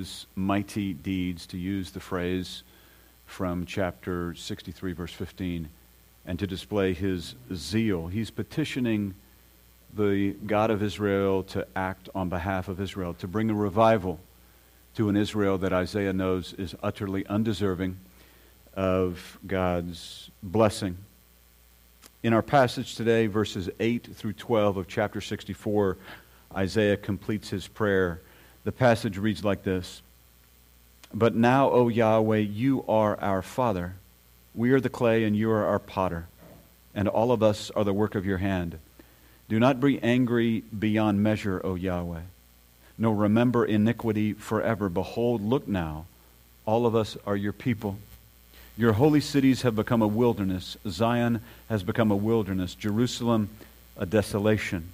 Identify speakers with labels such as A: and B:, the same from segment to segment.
A: his mighty deeds, to use the phrase from chapter 63, verse 15, and to display his zeal. He's petitioning the God of Israel to act on behalf of Israel, to bring a revival to an Israel that Isaiah knows is utterly undeserving of God's blessing. In our passage today, verses 8 through 12 of chapter 64, Isaiah completes his prayer. The passage reads like this But now, O Yahweh, you are our Father. We are the clay, and you are our potter, and all of us are the work of your hand. Do not be angry beyond measure, O Yahweh. No, remember iniquity forever. Behold, look now, all of us are your people. Your holy cities have become a wilderness. Zion has become a wilderness. Jerusalem, a desolation.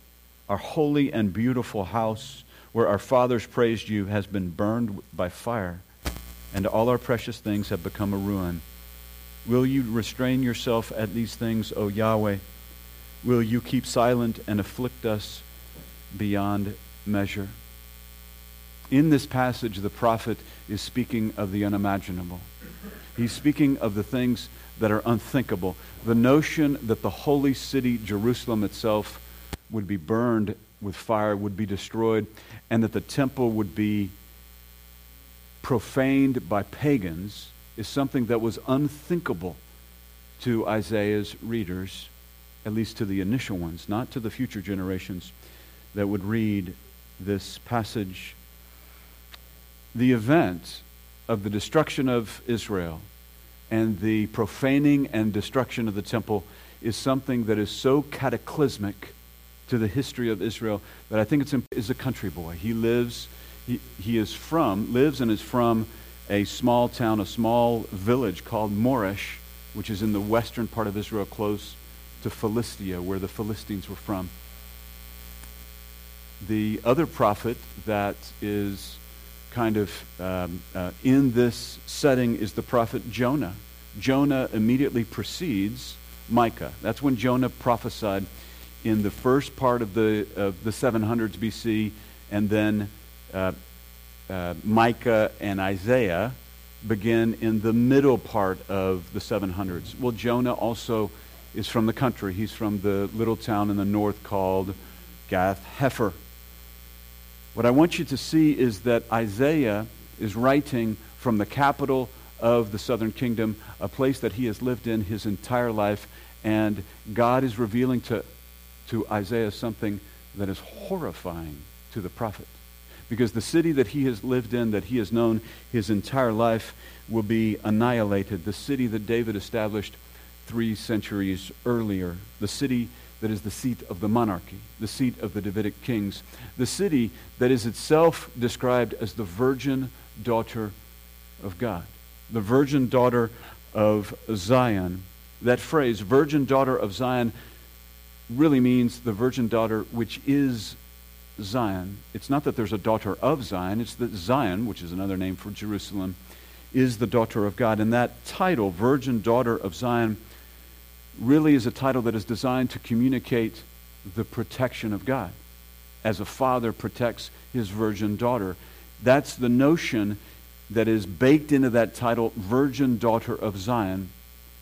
A: Our holy and beautiful house, where our fathers praised you, has been burned by fire, and all our precious things have become a ruin. Will you restrain yourself at these things, O Yahweh? Will you keep silent and afflict us beyond measure? In this passage, the prophet is speaking of the unimaginable. He's speaking of the things that are unthinkable. The notion that the holy city, Jerusalem itself, would be burned with fire, would be destroyed, and that the temple would be profaned by pagans is something that was unthinkable to Isaiah's readers at least to the initial ones, not to the future generations that would read this passage. The event of the destruction of Israel and the profaning and destruction of the temple is something that is so cataclysmic to the history of Israel but I think it's is a country boy. He lives, he, he is from, lives and is from a small town, a small village called Moresh, which is in the western part of Israel, close to Philistia, where the Philistines were from. The other prophet that is kind of um, uh, in this setting is the prophet Jonah. Jonah immediately precedes Micah. That's when Jonah prophesied in the first part of the, of the 700s BC, and then uh, uh, Micah and Isaiah begin in the middle part of the 700s. Well, Jonah also is from the country. He's from the little town in the north called Gath Hefer. What I want you to see is that Isaiah is writing from the capital of the southern kingdom, a place that he has lived in his entire life, and God is revealing to, to Isaiah something that is horrifying to the prophet. Because the city that he has lived in, that he has known his entire life, will be annihilated. The city that David established three centuries earlier, the city that is the seat of the monarchy, the seat of the Davidic kings, the city that is itself described as the virgin daughter of God, the virgin daughter of Zion. That phrase, virgin daughter of Zion, really means the virgin daughter which is Zion. It's not that there's a daughter of Zion, it's that Zion, which is another name for Jerusalem, is the daughter of God. And that title, virgin daughter of Zion, really is a title that is designed to communicate the protection of God as a father protects his virgin daughter. That's the notion that is baked into that title, Virgin Daughter of Zion,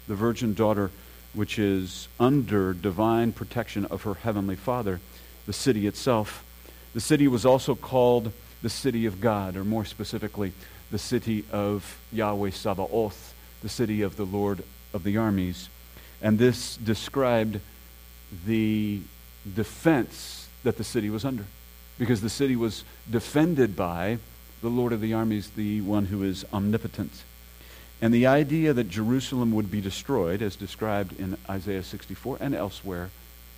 A: the virgin daughter which is under divine protection of her heavenly Father, the city itself. The city was also called the city of God, or more specifically, the city of Yahweh Sabaoth, the city of the Lord of the armies. And this described the defense that the city was under. Because the city was defended by the Lord of the armies, the one who is omnipotent. And the idea that Jerusalem would be destroyed, as described in Isaiah 64 and elsewhere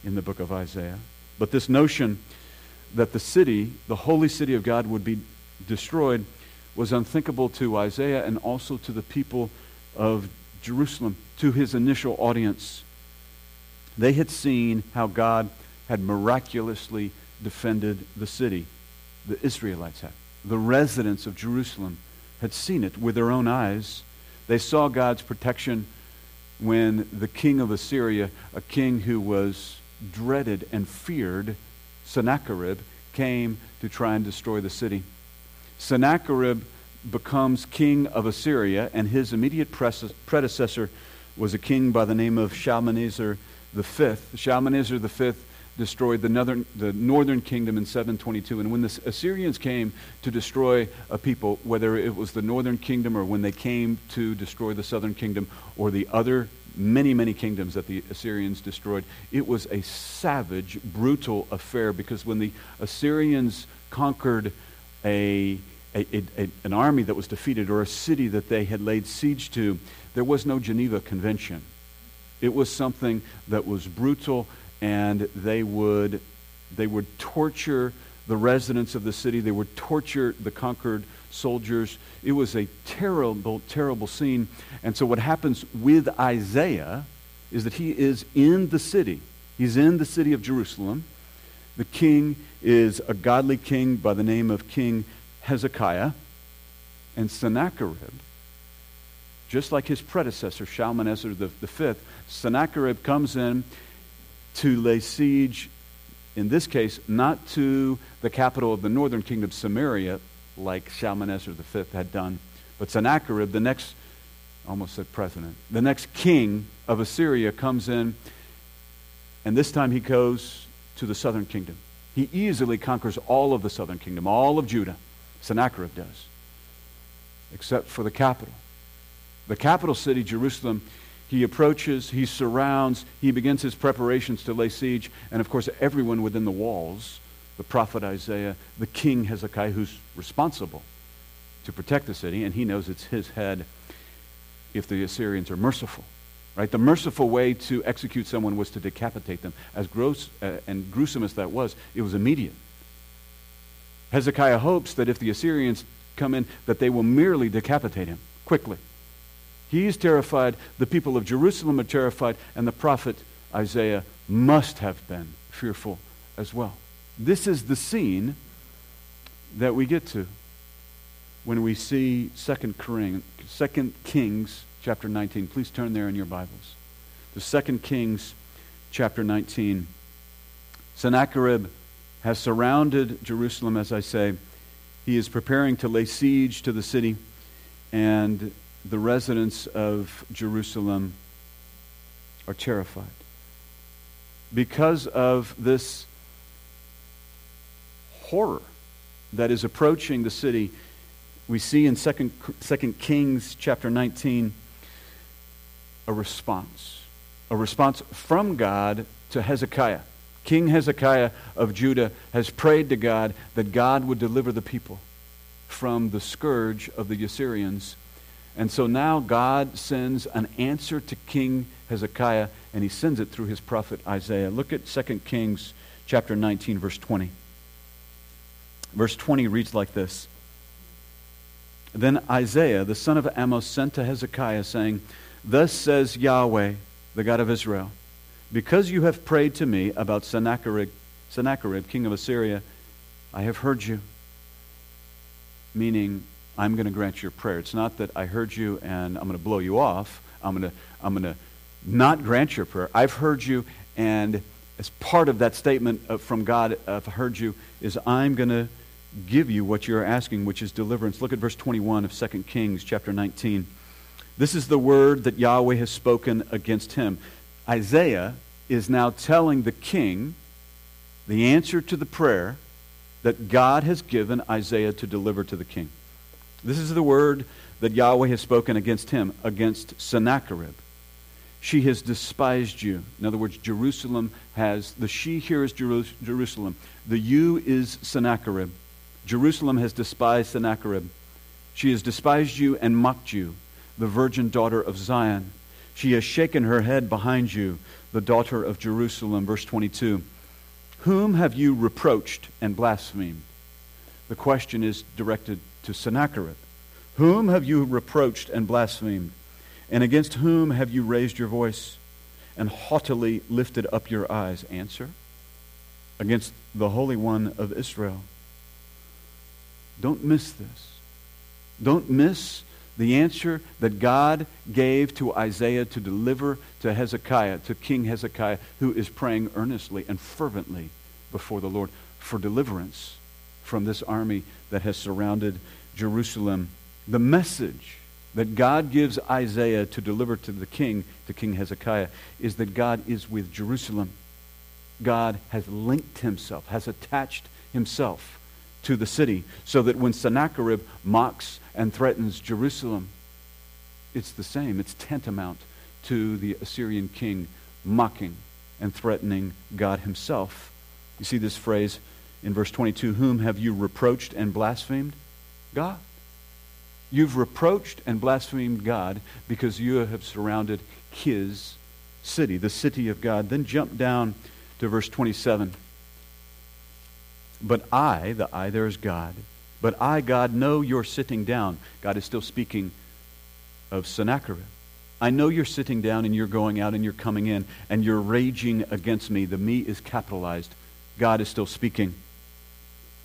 A: in the book of Isaiah. But this notion that the city, the holy city of God, would be destroyed was unthinkable to Isaiah and also to the people of Jerusalem to his initial audience. They had seen how God had miraculously defended the city. The Israelites had. The residents of Jerusalem had seen it with their own eyes. They saw God's protection when the king of Assyria, a king who was dreaded and feared, Sennacherib, came to try and destroy the city. Sennacherib becomes king of Assyria, and his immediate predecessor was a king by the name of Shalmaneser V. Shalmaneser V destroyed the northern, the northern kingdom in 722. And when the Assyrians came to destroy a people, whether it was the northern kingdom or when they came to destroy the southern kingdom or the other many, many kingdoms that the Assyrians destroyed, it was a savage, brutal affair because when the Assyrians conquered a, a, a, an army that was defeated or a city that they had laid siege to, there was no Geneva Convention. It was something that was brutal and they would, they would torture the residents of the city. They would torture the conquered soldiers. It was a terrible, terrible scene. And so, what happens with Isaiah is that he is in the city. He's in the city of Jerusalem. The king is a godly king by the name of King Hezekiah. And Sennacherib, just like his predecessor, Shalmaneser fifth, Sennacherib comes in to lay siege, in this case, not to the capital of the northern kingdom, Samaria, like Shalmaneser V had done, but Sennacherib, the next, almost said president, the next king of Assyria comes in, and this time he goes to the southern kingdom. He easily conquers all of the southern kingdom, all of Judah. Sennacherib does, except for the capital. The capital city, Jerusalem, he approaches, he surrounds, he begins his preparations to lay siege, and of course, everyone within the walls the prophet Isaiah, the king Hezekiah, who's responsible to protect the city, and he knows it's his head if the Assyrians are merciful. Right? The merciful way to execute someone was to decapitate them. As gross uh, and gruesome as that was, it was immediate. Hezekiah hopes that if the Assyrians come in, that they will merely decapitate him quickly. He's terrified, the people of Jerusalem are terrified, and the prophet Isaiah must have been fearful as well. This is the scene that we get to when we see 2 Kings chapter 19. Please turn there in your Bibles. The 2 Kings chapter 19. Sennacherib has surrounded Jerusalem, as I say. He is preparing to lay siege to the city, and the residents of Jerusalem are terrified. Because of this horror that is approaching the city, we see in 2, 2 Kings chapter 19 a response. A response from God to Hezekiah. King Hezekiah of Judah has prayed to God that God would deliver the people from the scourge of the Assyrians and so now God sends an answer to King Hezekiah, and he sends it through his prophet Isaiah. Look at 2 Kings chapter 19, verse 20. Verse 20 reads like this Then Isaiah, the son of Amos, sent to Hezekiah, saying, Thus says Yahweh, the God of Israel, because you have prayed to me about Sennacherib, Sennacherib king of Assyria, I have heard you. Meaning, I'm going to grant your prayer. It's not that I heard you and I'm going to blow you off. I'm going to, I'm going to not grant your prayer. I've heard you, and as part of that statement uh, from God, I've heard you, is I'm going to give you what you're asking, which is deliverance. Look at verse 21 of 2 Kings chapter 19. This is the word that Yahweh has spoken against him. Isaiah is now telling the king the answer to the prayer that God has given Isaiah to deliver to the king. This is the word that Yahweh has spoken against him, against Sennacherib. She has despised you. In other words, Jerusalem has, the she here is Jerusalem. The you is Sennacherib. Jerusalem has despised Sennacherib. She has despised you and mocked you, the virgin daughter of Zion. She has shaken her head behind you, the daughter of Jerusalem. Verse 22. Whom have you reproached and blasphemed? The question is directed to Sennacherib. Whom have you reproached and blasphemed? And against whom have you raised your voice and haughtily lifted up your eyes? Answer against the Holy One of Israel. Don't miss this. Don't miss the answer that God gave to Isaiah to deliver to Hezekiah, to King Hezekiah, who is praying earnestly and fervently before the Lord for deliverance from this army that has surrounded Jerusalem. The message that God gives Isaiah to deliver to the king, to King Hezekiah, is that God is with Jerusalem. God has linked himself, has attached himself to the city, so that when Sennacherib mocks and threatens Jerusalem, it's the same. It's tantamount to the Assyrian king mocking and threatening God himself. You see this phrase in verse 22 Whom have you reproached and blasphemed? God. You've reproached and blasphemed God because you have surrounded his city, the city of God. Then jump down to verse 27. But I, the I there is God, but I, God, know you're sitting down. God is still speaking of Sennacherib. I know you're sitting down and you're going out and you're coming in and you're raging against me. The me is capitalized. God is still speaking.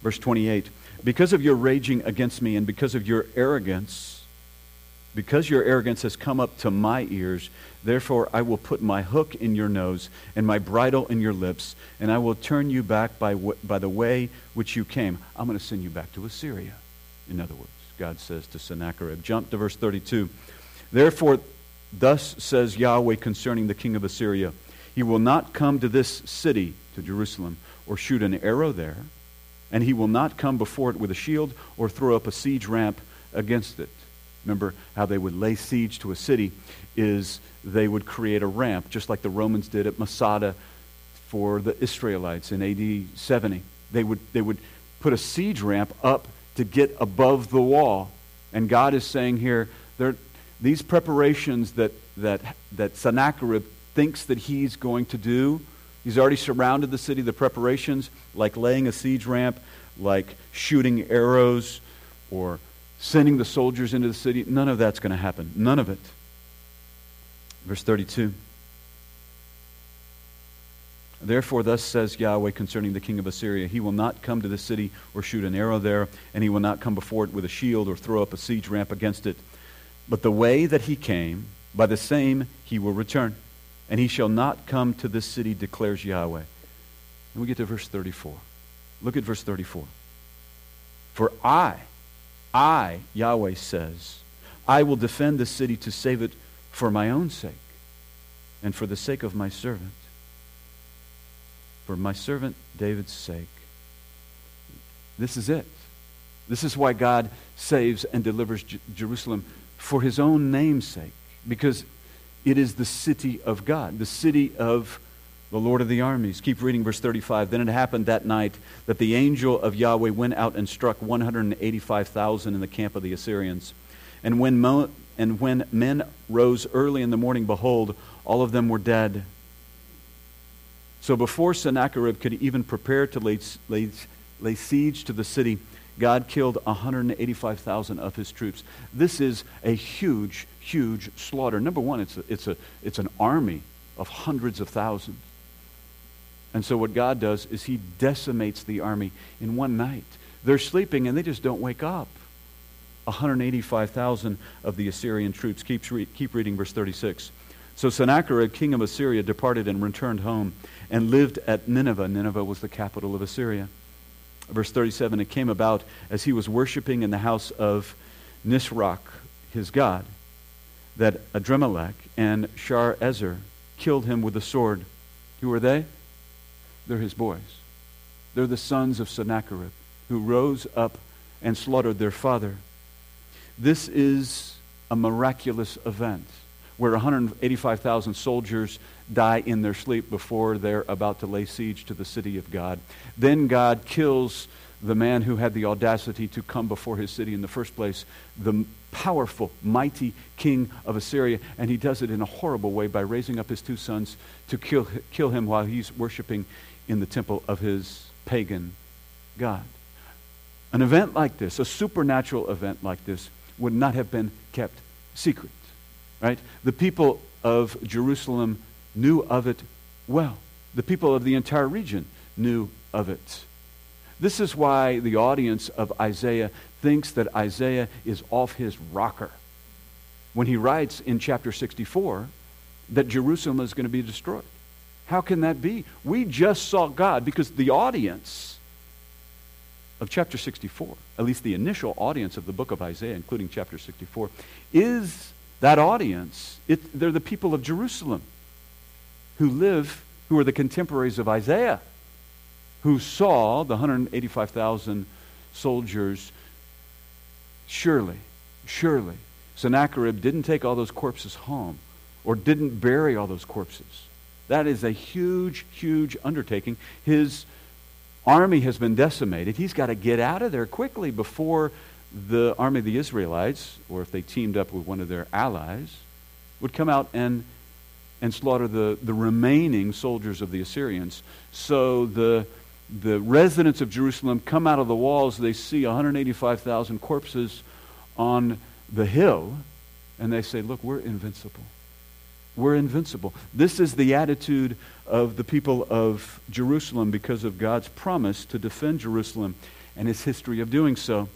A: Verse 28 Because of your raging against me and because of your arrogance, because your arrogance has come up to my ears, therefore I will put my hook in your nose and my bridle in your lips, and I will turn you back by, by the way which you came. I'm going to send you back to Assyria. In other words, God says to Sennacherib. Jump to verse 32. Therefore, thus says Yahweh concerning the king of Assyria He will not come to this city, to Jerusalem, or shoot an arrow there, and he will not come before it with a shield or throw up a siege ramp against it. Remember how they would lay siege to a city is they would create a ramp, just like the Romans did at Masada for the Israelites in AD 70. They would, they would put a siege ramp up to get above the wall. And God is saying here, these preparations that, that, that Sennacherib thinks that he's going to do, he's already surrounded the city, the preparations, like laying a siege ramp, like shooting arrows, or sending the soldiers into the city. None of that's going to happen. None of it. Verse 32. Therefore, thus says Yahweh concerning the king of Assyria He will not come to the city or shoot an arrow there, and he will not come before it with a shield or throw up a siege ramp against it. But the way that he came, by the same he will return. And he shall not come to this city, declares Yahweh. And we get to verse 34. Look at verse 34. For I, I, Yahweh says, I will defend the city to save it for my own sake and for the sake of my servant. For my servant David's sake. This is it. This is why God saves and delivers J- Jerusalem for his own name's sake, because it is the city of God, the city of the Lord of the armies. Keep reading verse 35. Then it happened that night that the angel of Yahweh went out and struck 185,000 in the camp of the Assyrians. And when, mo- and when men rose early in the morning, behold, all of them were dead. So before Sennacherib could even prepare to lay, lay, lay siege to the city, God killed 185,000 of his troops. This is a huge, huge slaughter. Number one, it's, a, it's, a, it's an army of hundreds of thousands. And so what God does is he decimates the army in one night. They're sleeping and they just don't wake up. 185,000 of the Assyrian troops. Keep, keep reading verse 36. So Sennacherib, king of Assyria, departed and returned home and lived at Nineveh. Nineveh was the capital of Assyria. Verse 37 It came about as he was worshiping in the house of Nisroch, his god, that Adrammelech and Sharezer killed him with a sword. Who are they? They're his boys. They're the sons of Sennacherib, who rose up and slaughtered their father. This is a miraculous event where 185,000 soldiers die in their sleep before they're about to lay siege to the city of God. Then God kills the man who had the audacity to come before his city in the first place, the powerful, mighty king of Assyria, and he does it in a horrible way by raising up his two sons to kill, kill him while he's worshiping in the temple of his pagan God. An event like this, a supernatural event like this, would not have been kept secret. Right? The people of Jerusalem knew of it well. The people of the entire region knew of it. This is why the audience of Isaiah thinks that Isaiah is off his rocker when he writes in chapter 64 that Jerusalem is going to be destroyed. How can that be? We just saw God because the audience of chapter 64, at least the initial audience of the book of Isaiah, including chapter 64, is that audience. It, they're the people of Jerusalem who live, who are the contemporaries of Isaiah, who saw the 185,000 soldiers. Surely, surely, Sennacherib didn't take all those corpses home or didn't bury all those corpses. That is a huge, huge undertaking. His army has been decimated. He's got to get out of there quickly before the army of the Israelites, or if they teamed up with one of their allies, would come out and, and slaughter the, the remaining soldiers of the Assyrians. So the, the residents of Jerusalem come out of the walls. They see 185,000 corpses on the hill, and they say, Look, we're invincible. We're invincible. This is the attitude of the people of Jerusalem because of God's promise to defend Jerusalem and his history of doing so.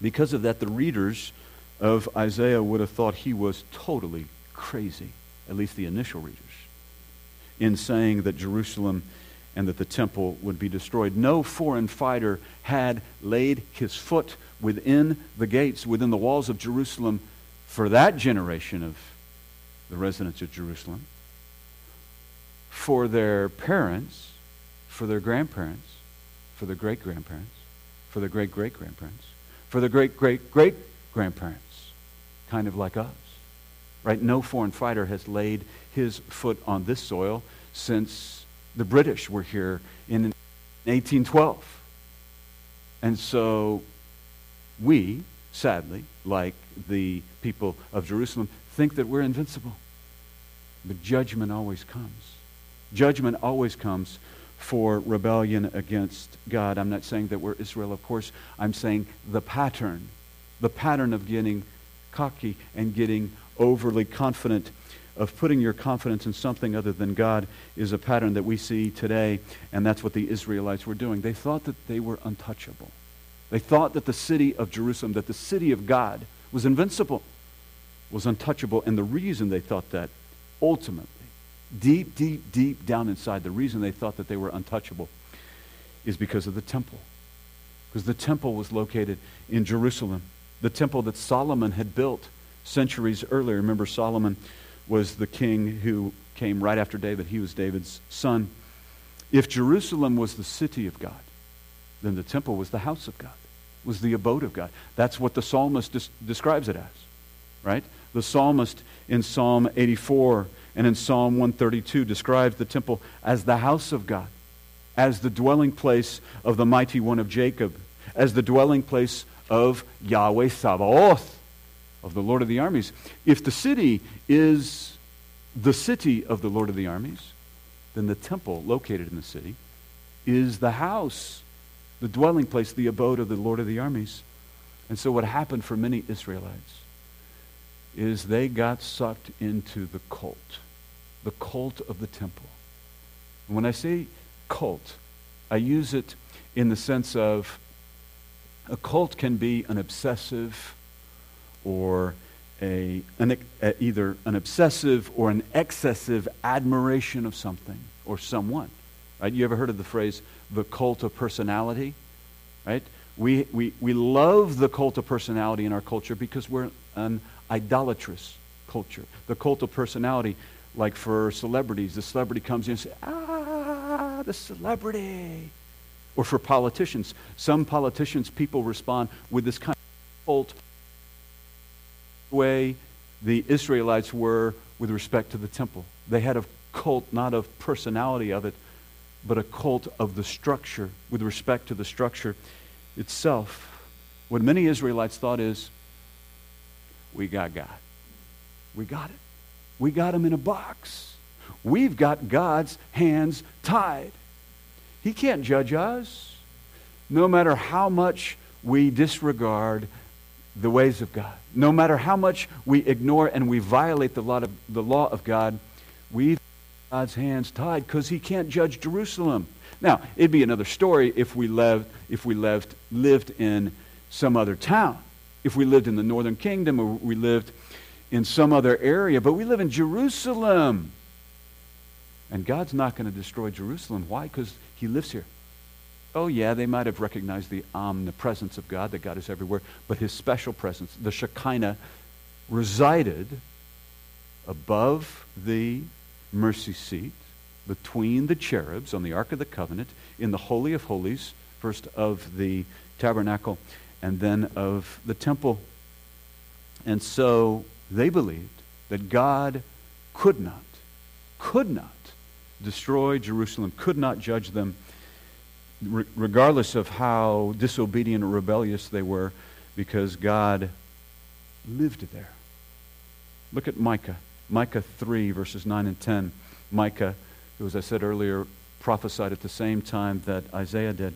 A: Because of that, the readers of Isaiah would have thought he was totally crazy, at least the initial readers, in saying that Jerusalem and that the temple would be destroyed. No foreign fighter had laid his foot within the gates, within the walls of Jerusalem for that generation of the residents of Jerusalem, for their parents, for their grandparents, for their great grandparents, for their great great grandparents, for their great great great grandparents, kind of like us. Right? No foreign fighter has laid his foot on this soil since the British were here in 1812. And so we, sadly, like the people of Jerusalem, think that we're invincible. But judgment always comes. Judgment always comes for rebellion against God. I'm not saying that we're Israel, of course. I'm saying the pattern, the pattern of getting cocky and getting overly confident, of putting your confidence in something other than God, is a pattern that we see today, and that's what the Israelites were doing. They thought that they were untouchable. They thought that the city of Jerusalem, that the city of God, was invincible, was untouchable, and the reason they thought that ultimately, deep, deep, deep down inside, the reason they thought that they were untouchable is because of the temple. Because the temple was located in Jerusalem. The temple that Solomon had built centuries earlier. Remember, Solomon was the king who came right after David. He was David's son. If Jerusalem was the city of God, then the temple was the house of God, was the abode of God. That's what the psalmist des- describes it as, right? The psalmist in Psalm 84 and in Psalm 132 describes the temple as the house of God, as the dwelling place of the mighty one of Jacob, as the dwelling place of Yahweh Sabaoth, of the Lord of the armies. If the city is the city of the Lord of the armies, then the temple located in the city is the house, the dwelling place, the abode of the Lord of the armies. And so, what happened for many Israelites is they got sucked into the cult, the cult of the temple. And when I say cult, I use it in the sense of a cult can be an obsessive or a, an, a, either an obsessive or an excessive admiration of something or someone. Right? You ever heard of the phrase the cult of personality? Right? We, we, we love the cult of personality in our culture because we're an idolatrous culture. The cult of personality, like for celebrities, the celebrity comes in and says, ah, the celebrity. Or for politicians, some politicians, people respond with this kind of cult way the Israelites were with respect to the temple. They had a cult not of personality of it, but a cult of the structure with respect to the structure itself. What many Israelites thought is, we got God. We got it. We got him in a box. We've got God's hands tied. He can't judge us. No matter how much we disregard the ways of God, no matter how much we ignore and we violate the law of, the law of God, we've God's hands tied because he can't judge Jerusalem. Now, it'd be another story if we lived, if we lived, lived in some other town if we lived in the northern kingdom or we lived in some other area, but we live in Jerusalem. And God's not going to destroy Jerusalem. Why? Because He lives here. Oh, yeah, they might have recognized the omnipresence of God, that God is everywhere, but his special presence, the Shekinah, resided above the mercy seat, between the cherubs on the Ark of the Covenant, in the Holy of Holies, first of the tabernacle and then of the temple. And so they believed that God could not, could not destroy Jerusalem, could not judge them, regardless of how disobedient or rebellious they were, because God lived there. Look at Micah. Micah 3, verses 9 and 10. Micah, who, as I said earlier, prophesied at the same time that Isaiah did.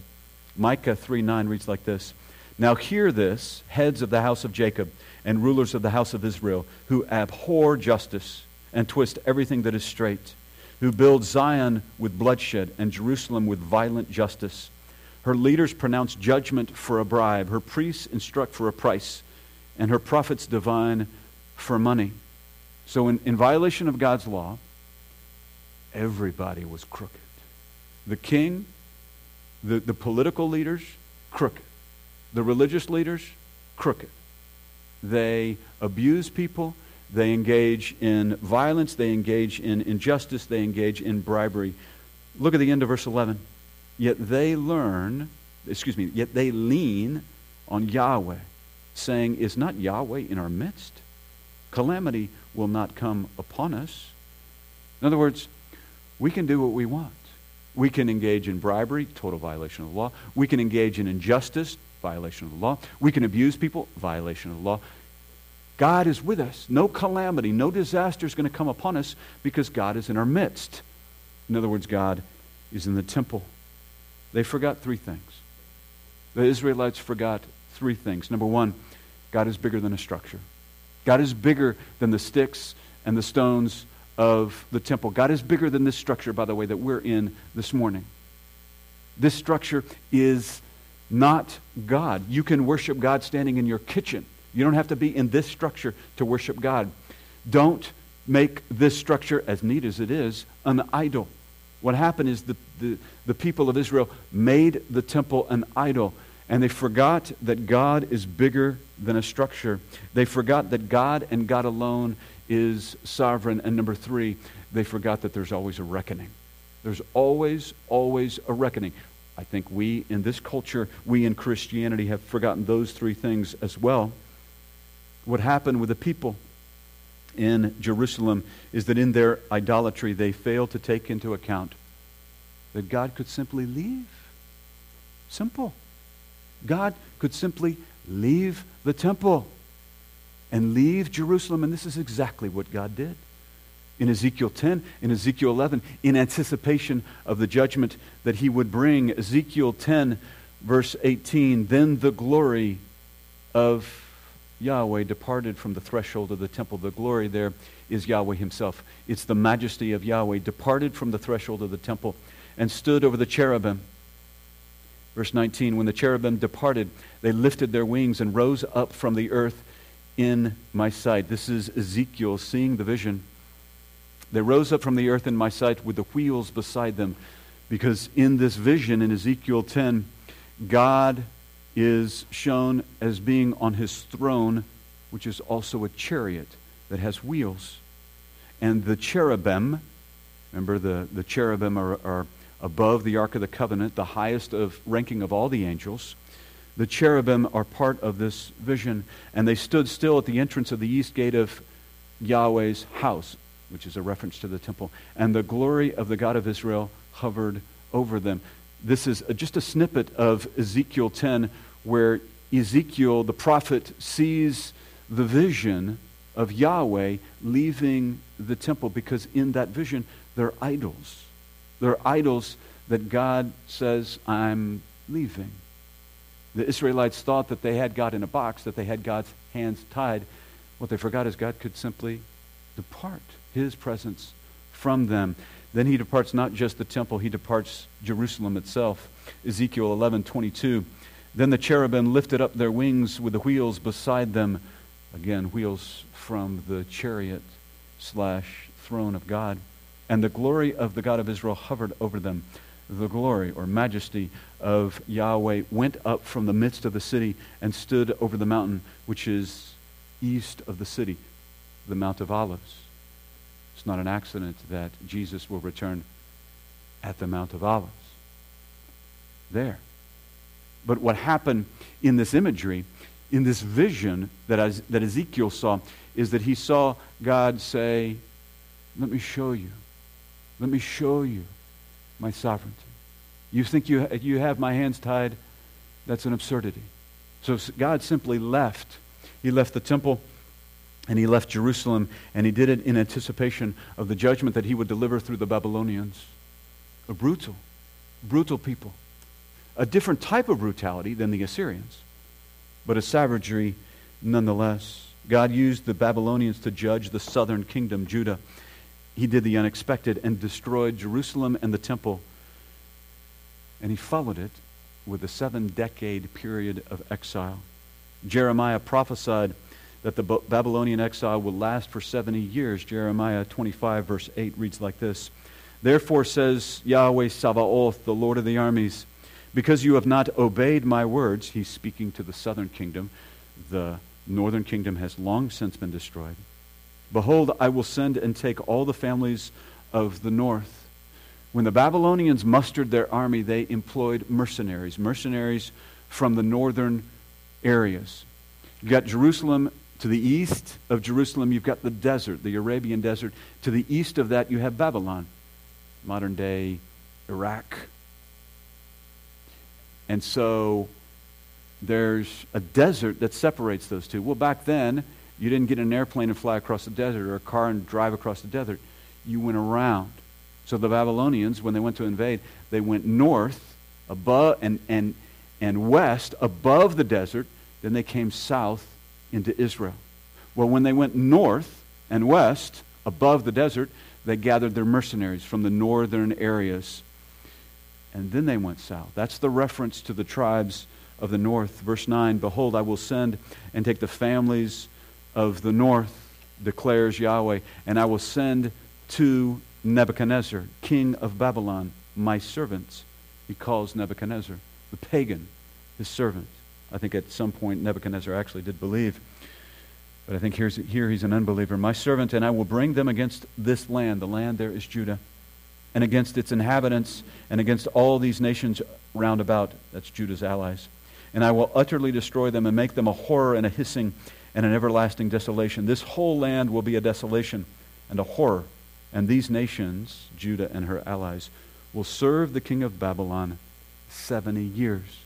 A: Micah 3 9 reads like this Now hear this, heads of the house of Jacob and rulers of the house of Israel, who abhor justice and twist everything that is straight, who build Zion with bloodshed and Jerusalem with violent justice. Her leaders pronounce judgment for a bribe, her priests instruct for a price, and her prophets divine for money. So, in, in violation of God's law, everybody was crooked. The king, the, the political leaders, crooked. The religious leaders, crooked. They abuse people. They engage in violence. They engage in injustice. They engage in bribery. Look at the end of verse 11. Yet they learn, excuse me, yet they lean on Yahweh, saying, Is not Yahweh in our midst? Calamity will not come upon us. In other words, we can do what we want. We can engage in bribery, total violation of the law. We can engage in injustice, violation of the law. We can abuse people, violation of the law. God is with us. No calamity, no disaster is going to come upon us because God is in our midst. In other words, God is in the temple. They forgot three things. The Israelites forgot three things. Number one, God is bigger than a structure. God is bigger than the sticks and the stones of the temple. God is bigger than this structure, by the way, that we're in this morning. This structure is not God. You can worship God standing in your kitchen. You don't have to be in this structure to worship God. Don't make this structure, as neat as it is, an idol. What happened is the, the, the people of Israel made the temple an idol, and they forgot that God is bigger than a structure. They forgot that God and God alone is sovereign. And number three, they forgot that there's always a reckoning. There's always, always a reckoning. I think we in this culture, we in Christianity have forgotten those three things as well. What happened with the people in Jerusalem is that in their idolatry, they failed to take into account that God could simply leave. Simple. God could simply leave the temple and leave Jerusalem. And this is exactly what God did. In Ezekiel 10, in Ezekiel 11, in anticipation of the judgment that he would bring, Ezekiel 10, verse 18, then the glory of Yahweh departed from the threshold of the temple. The glory there is Yahweh himself. It's the majesty of Yahweh departed from the threshold of the temple and stood over the cherubim. Verse 19 When the cherubim departed, they lifted their wings and rose up from the earth in my sight. This is Ezekiel seeing the vision. They rose up from the earth in my sight with the wheels beside them. Because in this vision in Ezekiel 10, God is shown as being on his throne, which is also a chariot that has wheels. And the cherubim, remember the, the cherubim are, are above the Ark of the Covenant, the highest of ranking of all the angels. The cherubim are part of this vision, and they stood still at the entrance of the east gate of Yahweh's house, which is a reference to the temple, and the glory of the God of Israel hovered over them. This is just a snippet of Ezekiel 10, where Ezekiel, the prophet, sees the vision of Yahweh leaving the temple because in that vision, they're idols. They're idols that God says, I'm leaving. The Israelites thought that they had God in a box, that they had God's hands tied. What they forgot is God could simply depart his presence from them. Then he departs not just the temple, he departs Jerusalem itself. Ezekiel 11 22. Then the cherubim lifted up their wings with the wheels beside them. Again, wheels from the chariot slash throne of God. And the glory of the God of Israel hovered over them. The glory or majesty of Yahweh went up from the midst of the city and stood over the mountain which is east of the city, the Mount of Olives. It's not an accident that Jesus will return at the Mount of Olives. There. But what happened in this imagery, in this vision that, that Ezekiel saw, is that he saw God say, Let me show you. Let me show you my sovereignty. You think you, you have my hands tied? That's an absurdity. So God simply left. He left the temple and he left Jerusalem, and he did it in anticipation of the judgment that he would deliver through the Babylonians. A brutal, brutal people. A different type of brutality than the Assyrians, but a savagery nonetheless. God used the Babylonians to judge the southern kingdom, Judah. He did the unexpected and destroyed Jerusalem and the temple. And he followed it with a seven decade period of exile. Jeremiah prophesied that the Babylonian exile will last for 70 years. Jeremiah 25, verse 8 reads like this Therefore says Yahweh Sabaoth, the Lord of the armies, because you have not obeyed my words, he's speaking to the southern kingdom. The northern kingdom has long since been destroyed. Behold, I will send and take all the families of the north. When the Babylonians mustered their army, they employed mercenaries, mercenaries from the northern areas. You've got Jerusalem to the east of Jerusalem, you've got the desert, the Arabian desert. To the east of that, you have Babylon, modern day Iraq. And so there's a desert that separates those two. Well, back then, you didn't get an airplane and fly across the desert or a car and drive across the desert. You went around. So the Babylonians, when they went to invade, they went north above and, and, and west above the desert. Then they came south into Israel. Well, when they went north and west above the desert, they gathered their mercenaries from the northern areas. And then they went south. That's the reference to the tribes of the north. Verse 9 Behold, I will send and take the families of the north, declares Yahweh, and I will send to Nebuchadnezzar, king of Babylon, my servants. He calls Nebuchadnezzar, the pagan, his servant. I think at some point Nebuchadnezzar actually did believe. But I think here he's an unbeliever. My servant, and I will bring them against this land. The land there is Judah. And against its inhabitants, and against all these nations round about. That's Judah's allies and I will utterly destroy them and make them a horror and a hissing and an everlasting desolation. This whole land will be a desolation and a horror. And these nations, Judah and her allies, will serve the king of Babylon 70 years.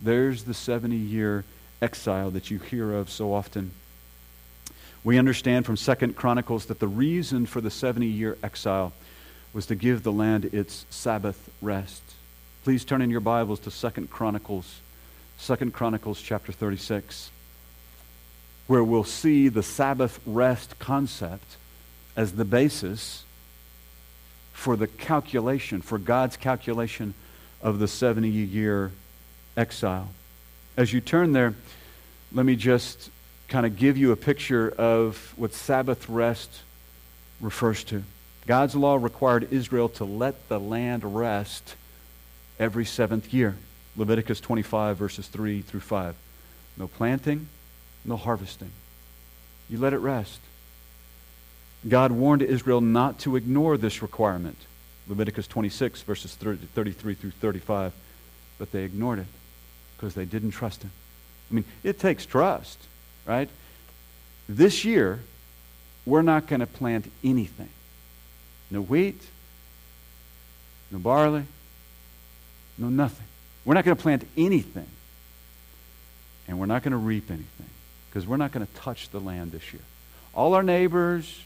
A: There's the 70 year exile that you hear of so often. We understand from Second Chronicles that the reason for the 70 year exile was to give the land its Sabbath rest. Please turn in your Bibles to Second Chronicles Second Chronicles chapter 36, where we'll see the Sabbath rest concept as the basis for the calculation, for God's calculation of the 70 year exile. As you turn there, let me just kind of give you a picture of what Sabbath rest refers to. God's law required Israel to let the land rest every seventh year. Leviticus 25, verses 3 through 5. No planting, no harvesting. You let it rest. God warned Israel not to ignore this requirement. Leviticus 26, verses 30, 33 through 35. But they ignored it because they didn't trust Him. I mean, it takes trust, right? This year, we're not going to plant anything. No wheat, no barley, no nothing. We're not going to plant anything. And we're not going to reap anything because we're not going to touch the land this year. All our neighbors,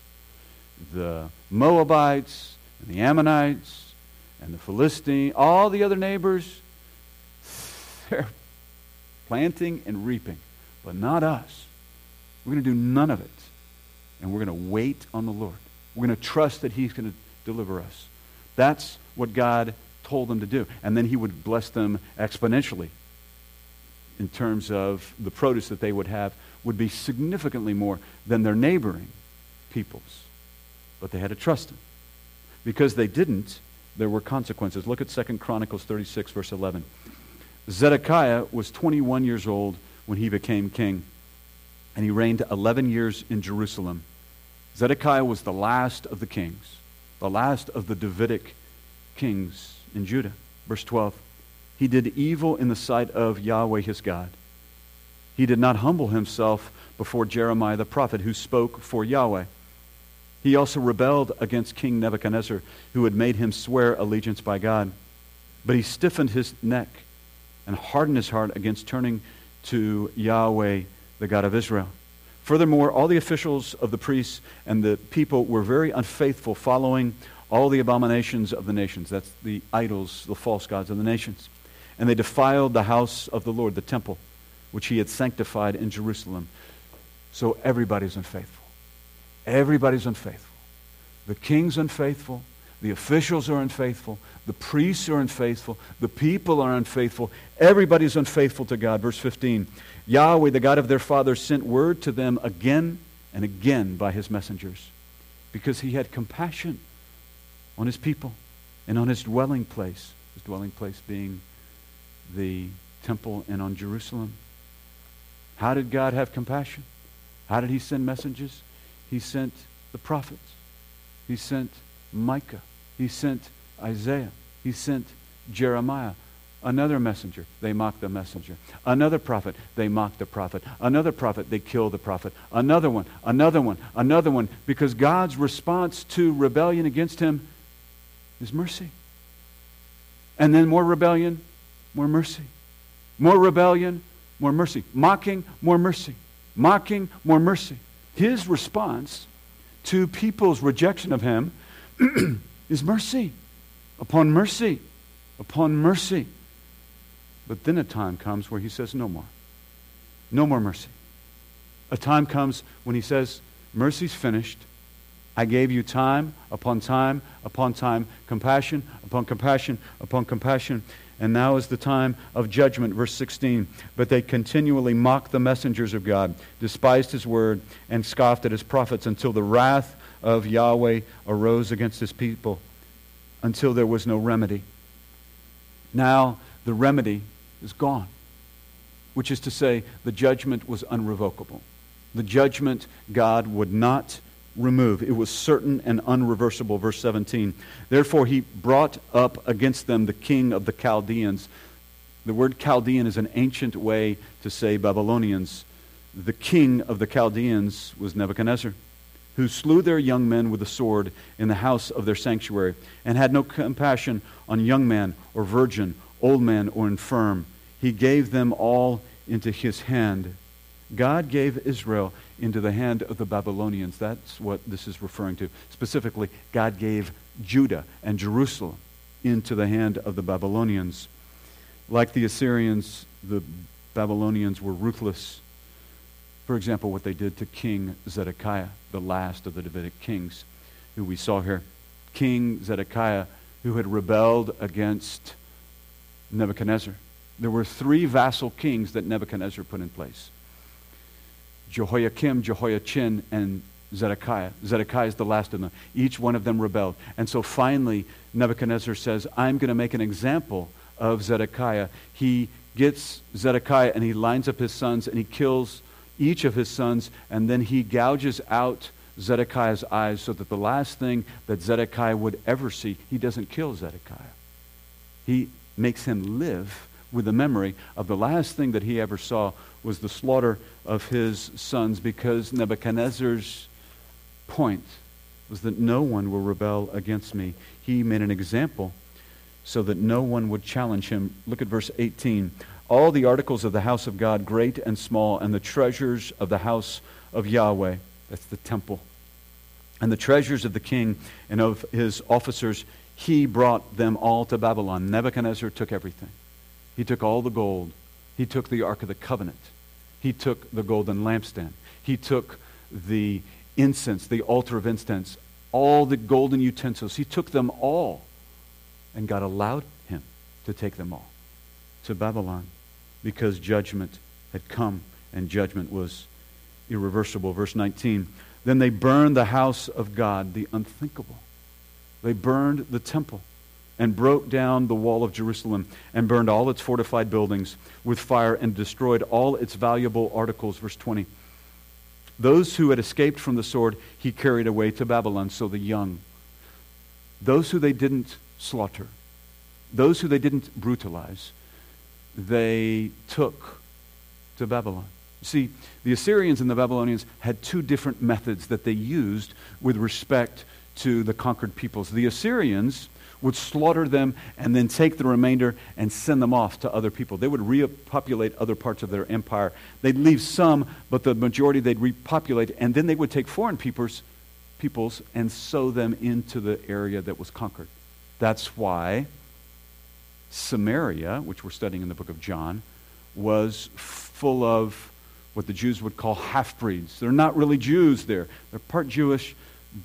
A: the Moabites, and the Ammonites, and the Philistines, all the other neighbors, they're planting and reaping, but not us. We're going to do none of it. And we're going to wait on the Lord. We're going to trust that He's going to deliver us. That's what God told them to do. And then he would bless them exponentially in terms of the produce that they would have would be significantly more than their neighboring peoples. But they had to trust him. Because they didn't, there were consequences. Look at 2 Chronicles 36, verse 11. Zedekiah was 21 years old when he became king, and he reigned 11 years in Jerusalem. Zedekiah was the last of the kings, the last of the Davidic kings in Judah. Verse 12. He did evil in the sight of Yahweh his God. He did not humble himself before Jeremiah the prophet, who spoke for Yahweh. He also rebelled against King Nebuchadnezzar, who had made him swear allegiance by God. But he stiffened his neck and hardened his heart against turning to Yahweh, the God of Israel. Furthermore, all the officials of the priests and the people were very unfaithful, following all the abominations of the nations. That's the idols, the false gods of the nations. And they defiled the house of the Lord, the temple, which he had sanctified in Jerusalem. So everybody's unfaithful. Everybody's unfaithful. The king's unfaithful. The officials are unfaithful. The priests are unfaithful. The people are unfaithful. Everybody's unfaithful to God. Verse 15 Yahweh, the God of their fathers, sent word to them again and again by his messengers because he had compassion on his people and on his dwelling place. His dwelling place being the temple and on Jerusalem. How did God have compassion? How did he send messages? He sent the prophets. He sent Micah. He sent Isaiah. He sent Jeremiah. Another messenger, they mock the messenger. Another prophet, they mock the prophet. Another prophet, they kill the prophet. Another one, another one, another one. Because God's response to rebellion against him is mercy. And then more rebellion, more mercy. More rebellion, more mercy. Mocking, more mercy. Mocking, more mercy. His response to people's rejection of him is mercy upon mercy upon mercy. But then a time comes where he says, No more. No more mercy. A time comes when he says, Mercy's finished. I gave you time upon time upon time, compassion upon compassion upon compassion. And now is the time of judgment. Verse 16. But they continually mocked the messengers of God, despised his word, and scoffed at his prophets until the wrath of Yahweh arose against his people, until there was no remedy. Now the remedy is gone, which is to say, the judgment was unrevocable. The judgment God would not remove. It was certain and unreversible. Verse 17. Therefore, he brought up against them the king of the Chaldeans. The word Chaldean is an ancient way to say Babylonians. The king of the Chaldeans was Nebuchadnezzar, who slew their young men with the sword in the house of their sanctuary, and had no compassion on young man or virgin, old man or infirm. He gave them all into his hand. God gave Israel into the hand of the Babylonians. That's what this is referring to. Specifically, God gave Judah and Jerusalem into the hand of the Babylonians. Like the Assyrians, the Babylonians were ruthless. For example, what they did to King Zedekiah, the last of the Davidic kings, who we saw here. King Zedekiah, who had rebelled against Nebuchadnezzar. There were three vassal kings that Nebuchadnezzar put in place. Jehoiakim, Jehoiachin, and Zedekiah. Zedekiah is the last of them. Each one of them rebelled. And so finally, Nebuchadnezzar says, I'm going to make an example of Zedekiah. He gets Zedekiah and he lines up his sons and he kills each of his sons and then he gouges out Zedekiah's eyes so that the last thing that Zedekiah would ever see, he doesn't kill Zedekiah. He makes him live with the memory of the last thing that he ever saw was the slaughter of his sons because Nebuchadnezzar's point was that no one will rebel against me. He made an example so that no one would challenge him. Look at verse 18. All the articles of the house of God, great and small, and the treasures of the house of Yahweh, that's the temple, and the treasures of the king and of his officers, he brought them all to Babylon. Nebuchadnezzar took everything. He took all the gold. He took the Ark of the Covenant. He took the golden lampstand. He took the incense, the altar of incense, all the golden utensils. He took them all. And God allowed him to take them all to Babylon because judgment had come and judgment was irreversible. Verse 19 Then they burned the house of God, the unthinkable. They burned the temple. and broke down the wall of Jerusalem and burned all its fortified buildings with fire and destroyed all its valuable articles. Verse 20. Those who had escaped from the sword, he carried away to Babylon. So the young, those who they didn't slaughter, those who they didn't brutalize, they took to Babylon. See, the Assyrians and the Babylonians had two different methods that they used with respect to the conquered peoples. The Assyrians would slaughter them and then take the remainder and send them off to other people. They would repopulate other parts of their empire. They'd leave some, but the majority they'd repopulate, and then they would take foreign peoples, peoples and sow them into the area that was conquered. That's why Samaria, which we're studying in the book of John, was full of what the Jews would call half breeds. They're not really Jews there. They're part Jewish,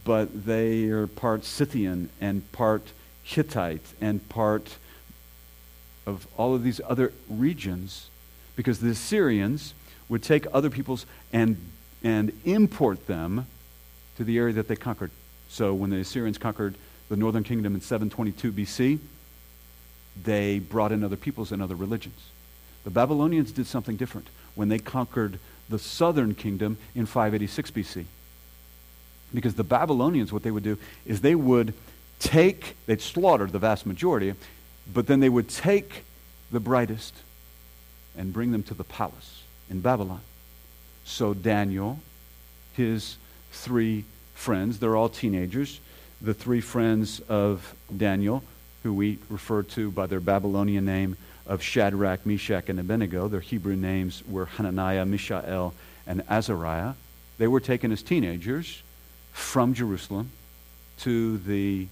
A: but they are part Scythian and part Hittite and part of all of these other regions because the Assyrians would take other peoples and, and import them to the area that they conquered. So when the Assyrians conquered the northern kingdom in 722 BC, they brought in other peoples and other religions. The Babylonians did something different when they conquered the southern kingdom in 586 BC. Because the Babylonians, what they would do is they would take, they'd slaughter the vast majority, but then they would take the brightest and bring them to the palace in Babylon. So Daniel, his three friends, they're all teenagers, the three friends of Daniel, who we refer to by their Babylonian name of Shadrach, Meshach, and Abednego. Their Hebrew names were Hananiah, Mishael, and Azariah. They were taken as teenagers from Jerusalem to the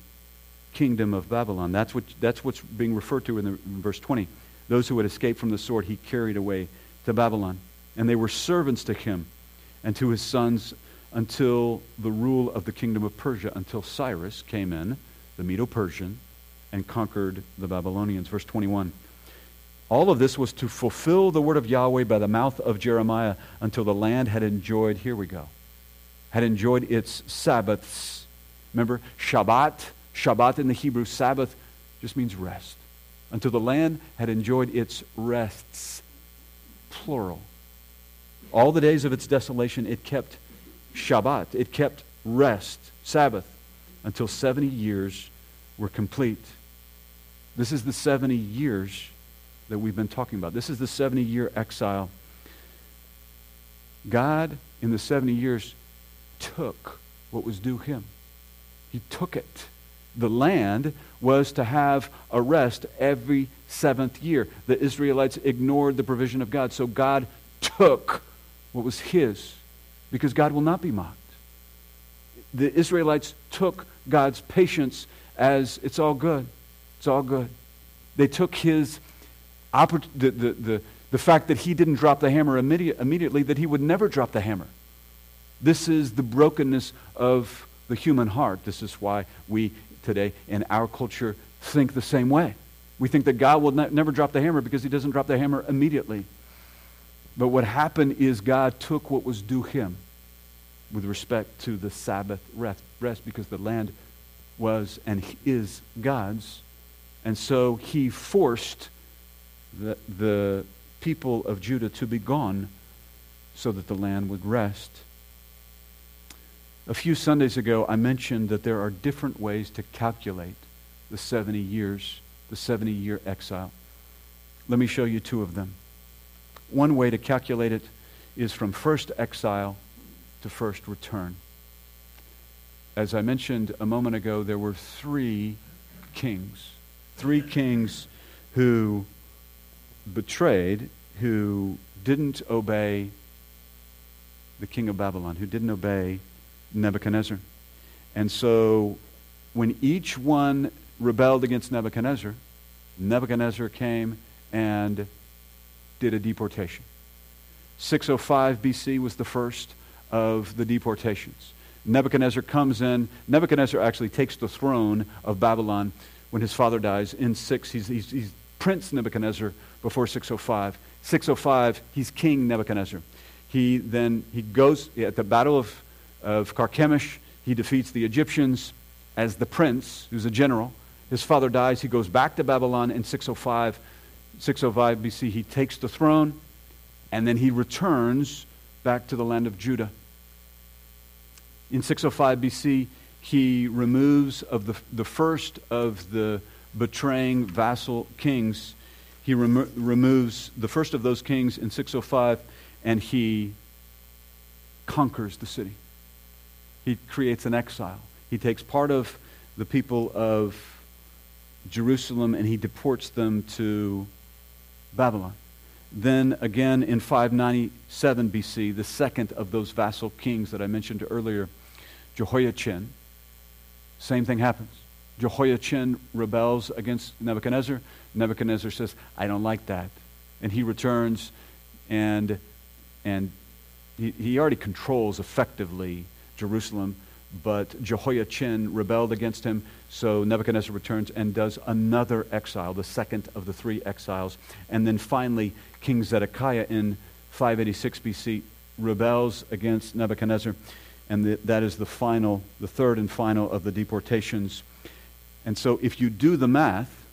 A: kingdom of Babylon. That's, what, that's what's being referred to in, the, in verse 20. Those who had escaped from the sword, he carried away to Babylon. And they were servants to him and to his sons until the rule of the kingdom of Persia, until Cyrus came in, the Medo Persian, and conquered the Babylonians. Verse 21. All of this was to fulfill the word of Yahweh by the mouth of Jeremiah until the land had enjoyed, here we go, had enjoyed its Sabbaths. Remember, Shabbat Shabbat in the Hebrew, Sabbath, just means rest. Until the land had enjoyed its rests, plural. All the days of its desolation, it kept Shabbat, it kept rest, Sabbath, until 70 years were complete. This is the 70 years that we've been talking about. This is the 70 year exile. God, in the 70 years, took what was due him. He took it the land was to have a rest every seventh year. The Israelites ignored the provision of God, so God took what was his because God will not be mocked. The Israelites took God's patience as it's all good. It's all good. They took his the, the, the, the fact that he didn't drop the hammer immediate, immediately, that he would never drop the hammer. This is the brokenness of the human heart. This is why we today in our culture think the same way. We think that God will ne- never drop the hammer because he doesn't drop the hammer immediately. But what happened is God took what was due him with respect to the Sabbath rest, because the land was and is God's. And so he forced the, the people of Judah to be gone so that the land would rest. A few Sundays ago, I mentioned that there are different ways to calculate the 70 years, the 70 year exile. Let me show you two of them. One way to calculate it is from first exile to first return. As I mentioned a moment ago, there were three kings. Three kings who betrayed, who didn't obey the king of Babylon, who didn't obey Nebuchadnezzar. And so when each one rebelled against Nebuchadnezzar, Nebuchadnezzar came and did a deportation. 605 BC was the first of the deportations. Nebuchadnezzar comes in. Nebuchadnezzar actually takes the throne of Babylon when his father dies in 6. He's, he's, he's Prince Nebuchadnezzar before 605. 605, he's King Nebuchadnezzar. He then he goes at the Battle of of Carchemish. He defeats the Egyptians as the prince, who's a general. His father dies. He goes back to Babylon in 605. 605 BC, he takes the throne, and then he returns back to the land of Judah. In 605 BC, he removes of the, the first of the betraying vassal kings. He remo- removes the first of those kings in 605, and he conquers the city. He creates an exile. He takes part of the people of Jerusalem and he deports them to Babylon. Then again in 597 BC, the second of those vassal kings that I mentioned earlier, Jehoiachin, same thing happens. Jehoiachin rebels against Nebuchadnezzar. Nebuchadnezzar says, I don't like that. And he returns and, and he, he already controls effectively Jerusalem, but Jehoiachin rebelled against him. So Nebuchadnezzar returns and does another exile, the second of the three exiles. And then finally, King Zedekiah in 586 BC rebels against Nebuchadnezzar. And the, that is the final, the third and final of the deportations. And so if you do the math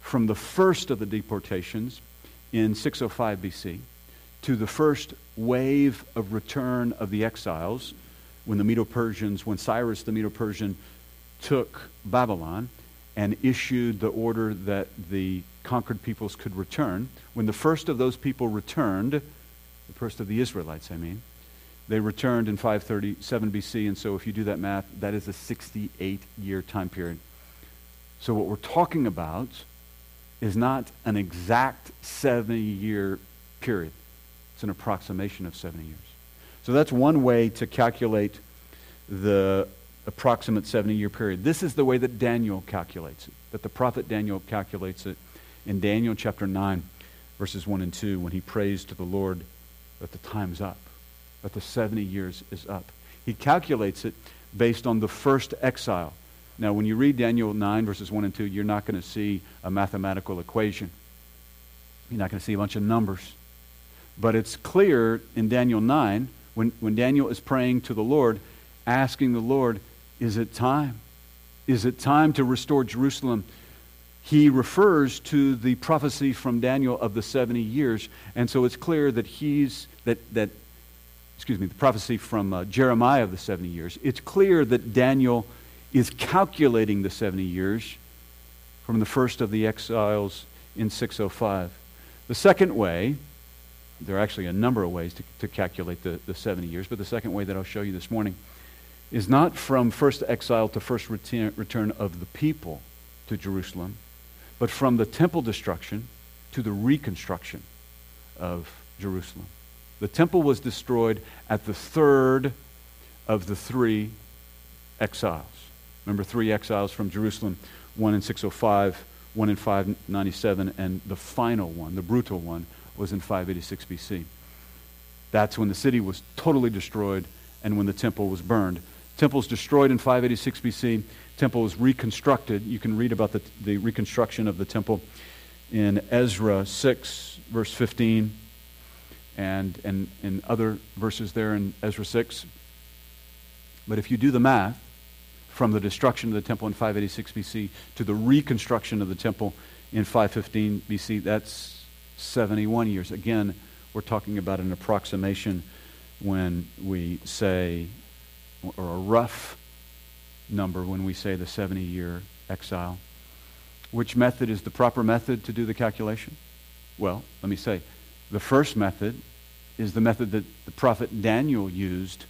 A: from the first of the deportations in 605 BC to the first wave of return of the exiles, when the Medo Persians, when Cyrus the Medo Persian took Babylon and issued the order that the conquered peoples could return, when the first of those people returned, the first of the Israelites, I mean, they returned in 537 BC, and so if you do that math, that is a 68 year time period. So what we're talking about is not an exact 70 year period, it's an approximation of 70 years. So that's one way to calculate the approximate 70 year period. This is the way that Daniel calculates it, that the prophet Daniel calculates it in Daniel chapter 9, verses 1 and 2, when he prays to the Lord that the time's up, that the 70 years is up. He calculates it based on the first exile. Now, when you read Daniel 9, verses 1 and 2, you're not going to see a mathematical equation. You're not going to see a bunch of numbers. But it's clear in Daniel 9 when, when Daniel is praying to the Lord, asking the Lord, Is it time? Is it time to restore Jerusalem? He refers to the prophecy from Daniel of the 70 years. And so it's clear that he's, that, that excuse me, the prophecy from uh, Jeremiah of the 70 years. It's clear that Daniel is calculating the 70 years from the first of the exiles in 605. The second way there are actually a number of ways to, to calculate the, the 70 years, but the second way that I'll show you this morning is not from first exile to first return, return of the people to Jerusalem, but from the temple destruction to the reconstruction of Jerusalem. The temple was destroyed at the third of the three exiles. Remember, three exiles from Jerusalem one in 605, one in 597, and the final one, the brutal one, was in 586 BC. That's when the city was totally destroyed and when the temple was burned. Temple was destroyed in 586 BC. Temple was reconstructed. You can read about the, the reconstruction of the temple in Ezra 6, verse 15, and, and in other verses there in Ezra 6. But if you do the math, from the destruction of the temple in 586 BC to the reconstruction of the temple in 515 BC, that's 71 years. Again, we're talking about an approximation when we say, or a rough number when we say the 70 year exile. Which method is the proper method to do the calculation? Well, let me say, the first method is the method that the prophet Daniel used.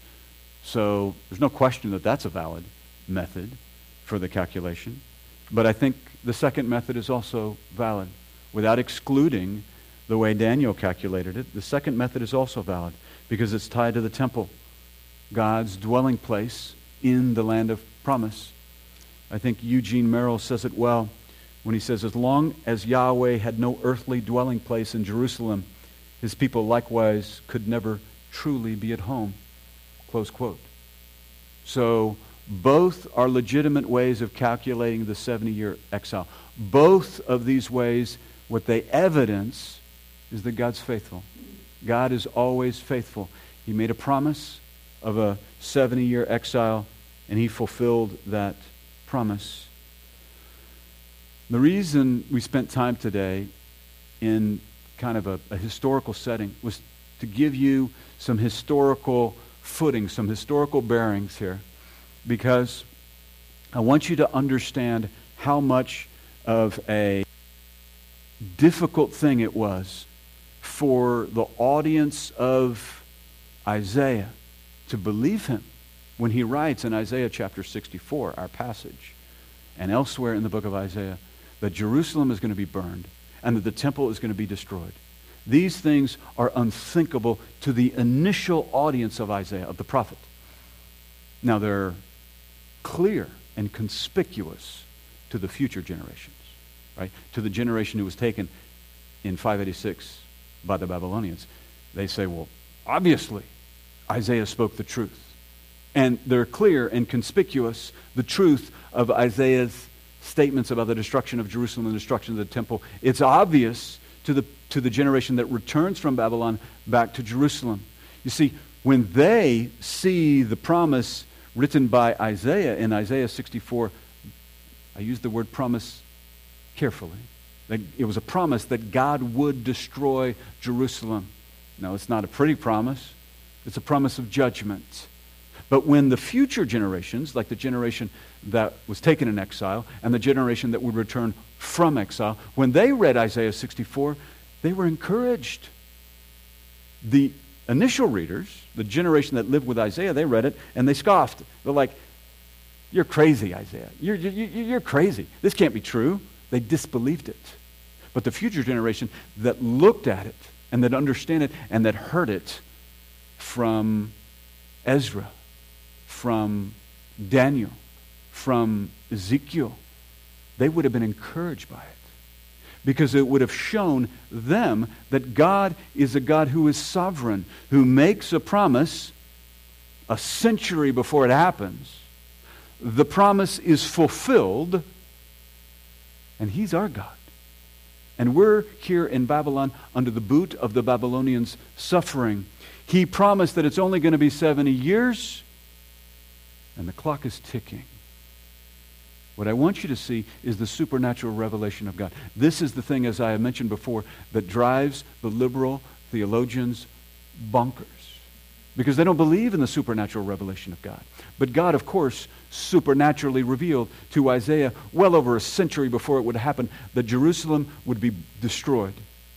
A: So there's no question that that's a valid method for the calculation. But I think the second method is also valid without excluding the way Daniel calculated it. The second method is also valid because it's tied to the temple, God's dwelling place in the land of promise. I think Eugene Merrill says it well when he says, As long as Yahweh had no earthly dwelling place in Jerusalem, his people likewise could never truly be at home. Close quote. So, both are legitimate ways of calculating the 70 year exile. Both of these ways, what they evidence is that God's faithful. God is always faithful. He made a promise of a 70 year exile, and he fulfilled that promise. The reason we spent time today in kind of a, a historical setting was to give you some historical footing, some historical bearings here, because I want you to understand how much of a difficult thing it was for the audience of Isaiah to believe him when he writes in Isaiah chapter 64, our passage, and elsewhere in the book of Isaiah, that Jerusalem is going to be burned and that the temple is going to be destroyed. These things are unthinkable to the initial audience of Isaiah, of the prophet. Now, they're clear and conspicuous to the future generations, right? To the generation who was taken in 586 by the Babylonians. They say, well, obviously, Isaiah spoke the truth. And they're clear and conspicuous, the truth of Isaiah's statements about the destruction of Jerusalem and the destruction of the temple. It's obvious to the, to the generation that returns from Babylon back to Jerusalem. You see, when they see the promise written by Isaiah in Isaiah 64, I use the word promise carefully. That it was a promise that God would destroy Jerusalem. No, it's not a pretty promise. It's a promise of judgment. But when the future generations, like the generation that was taken in exile and the generation that would return from exile, when they read Isaiah 64, they were encouraged. The initial readers, the generation that lived with Isaiah, they read it and they scoffed. They're like, You're crazy, Isaiah. You're, you're, you're crazy. This can't be true. They disbelieved it. But the future generation that looked at it and that understood it and that heard it from Ezra, from Daniel, from Ezekiel, they would have been encouraged by it because it would have shown them that God is a God who is sovereign, who makes a promise a century before it happens. The promise is fulfilled, and He's our God. And we're here in Babylon under the boot of the Babylonians' suffering. He promised that it's only going to be 70 years, and the clock is ticking. What I want you to see is the supernatural revelation of God. This is the thing, as I have mentioned before, that drives the liberal theologians bonkers. Because they don't believe in the supernatural revelation of God. But God, of course, supernaturally revealed to Isaiah well over a century before it would happen that Jerusalem would be destroyed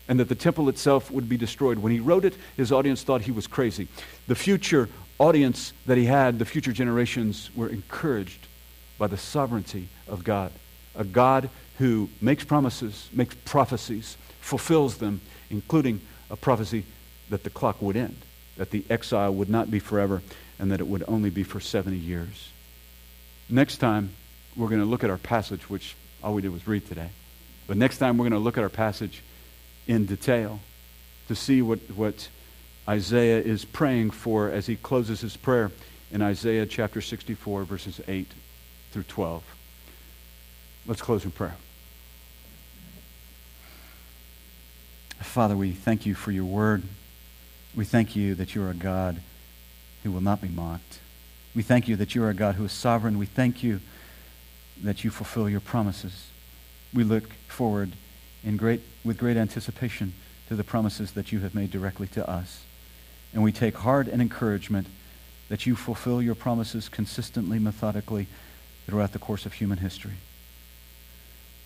A: and that the temple itself would be destroyed. When he wrote it, his audience thought he was crazy. The future audience that he had, the future generations, were encouraged by the sovereignty of God. A God who makes promises, makes prophecies, fulfills them, including a prophecy that the clock would end, that the exile would not be forever, and that it would only be for 70 years. Next time, we're going to look at our passage, which all we did was read today. But next time, we're going to look at our passage in detail to see what, what Isaiah is praying for as he closes his prayer in Isaiah chapter 64, verses 8 through 12. Let's close in prayer. Father, we thank you for your word. We thank you that you are a God who will not be mocked. We thank you that you are a God who is sovereign. We thank you that you fulfill your promises. We look forward in great, with great anticipation to the promises that you have made directly to us. And we take heart and encouragement that you fulfill your promises consistently, methodically, throughout the course of human history.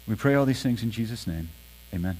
A: We pray all these things in Jesus' name. Amen.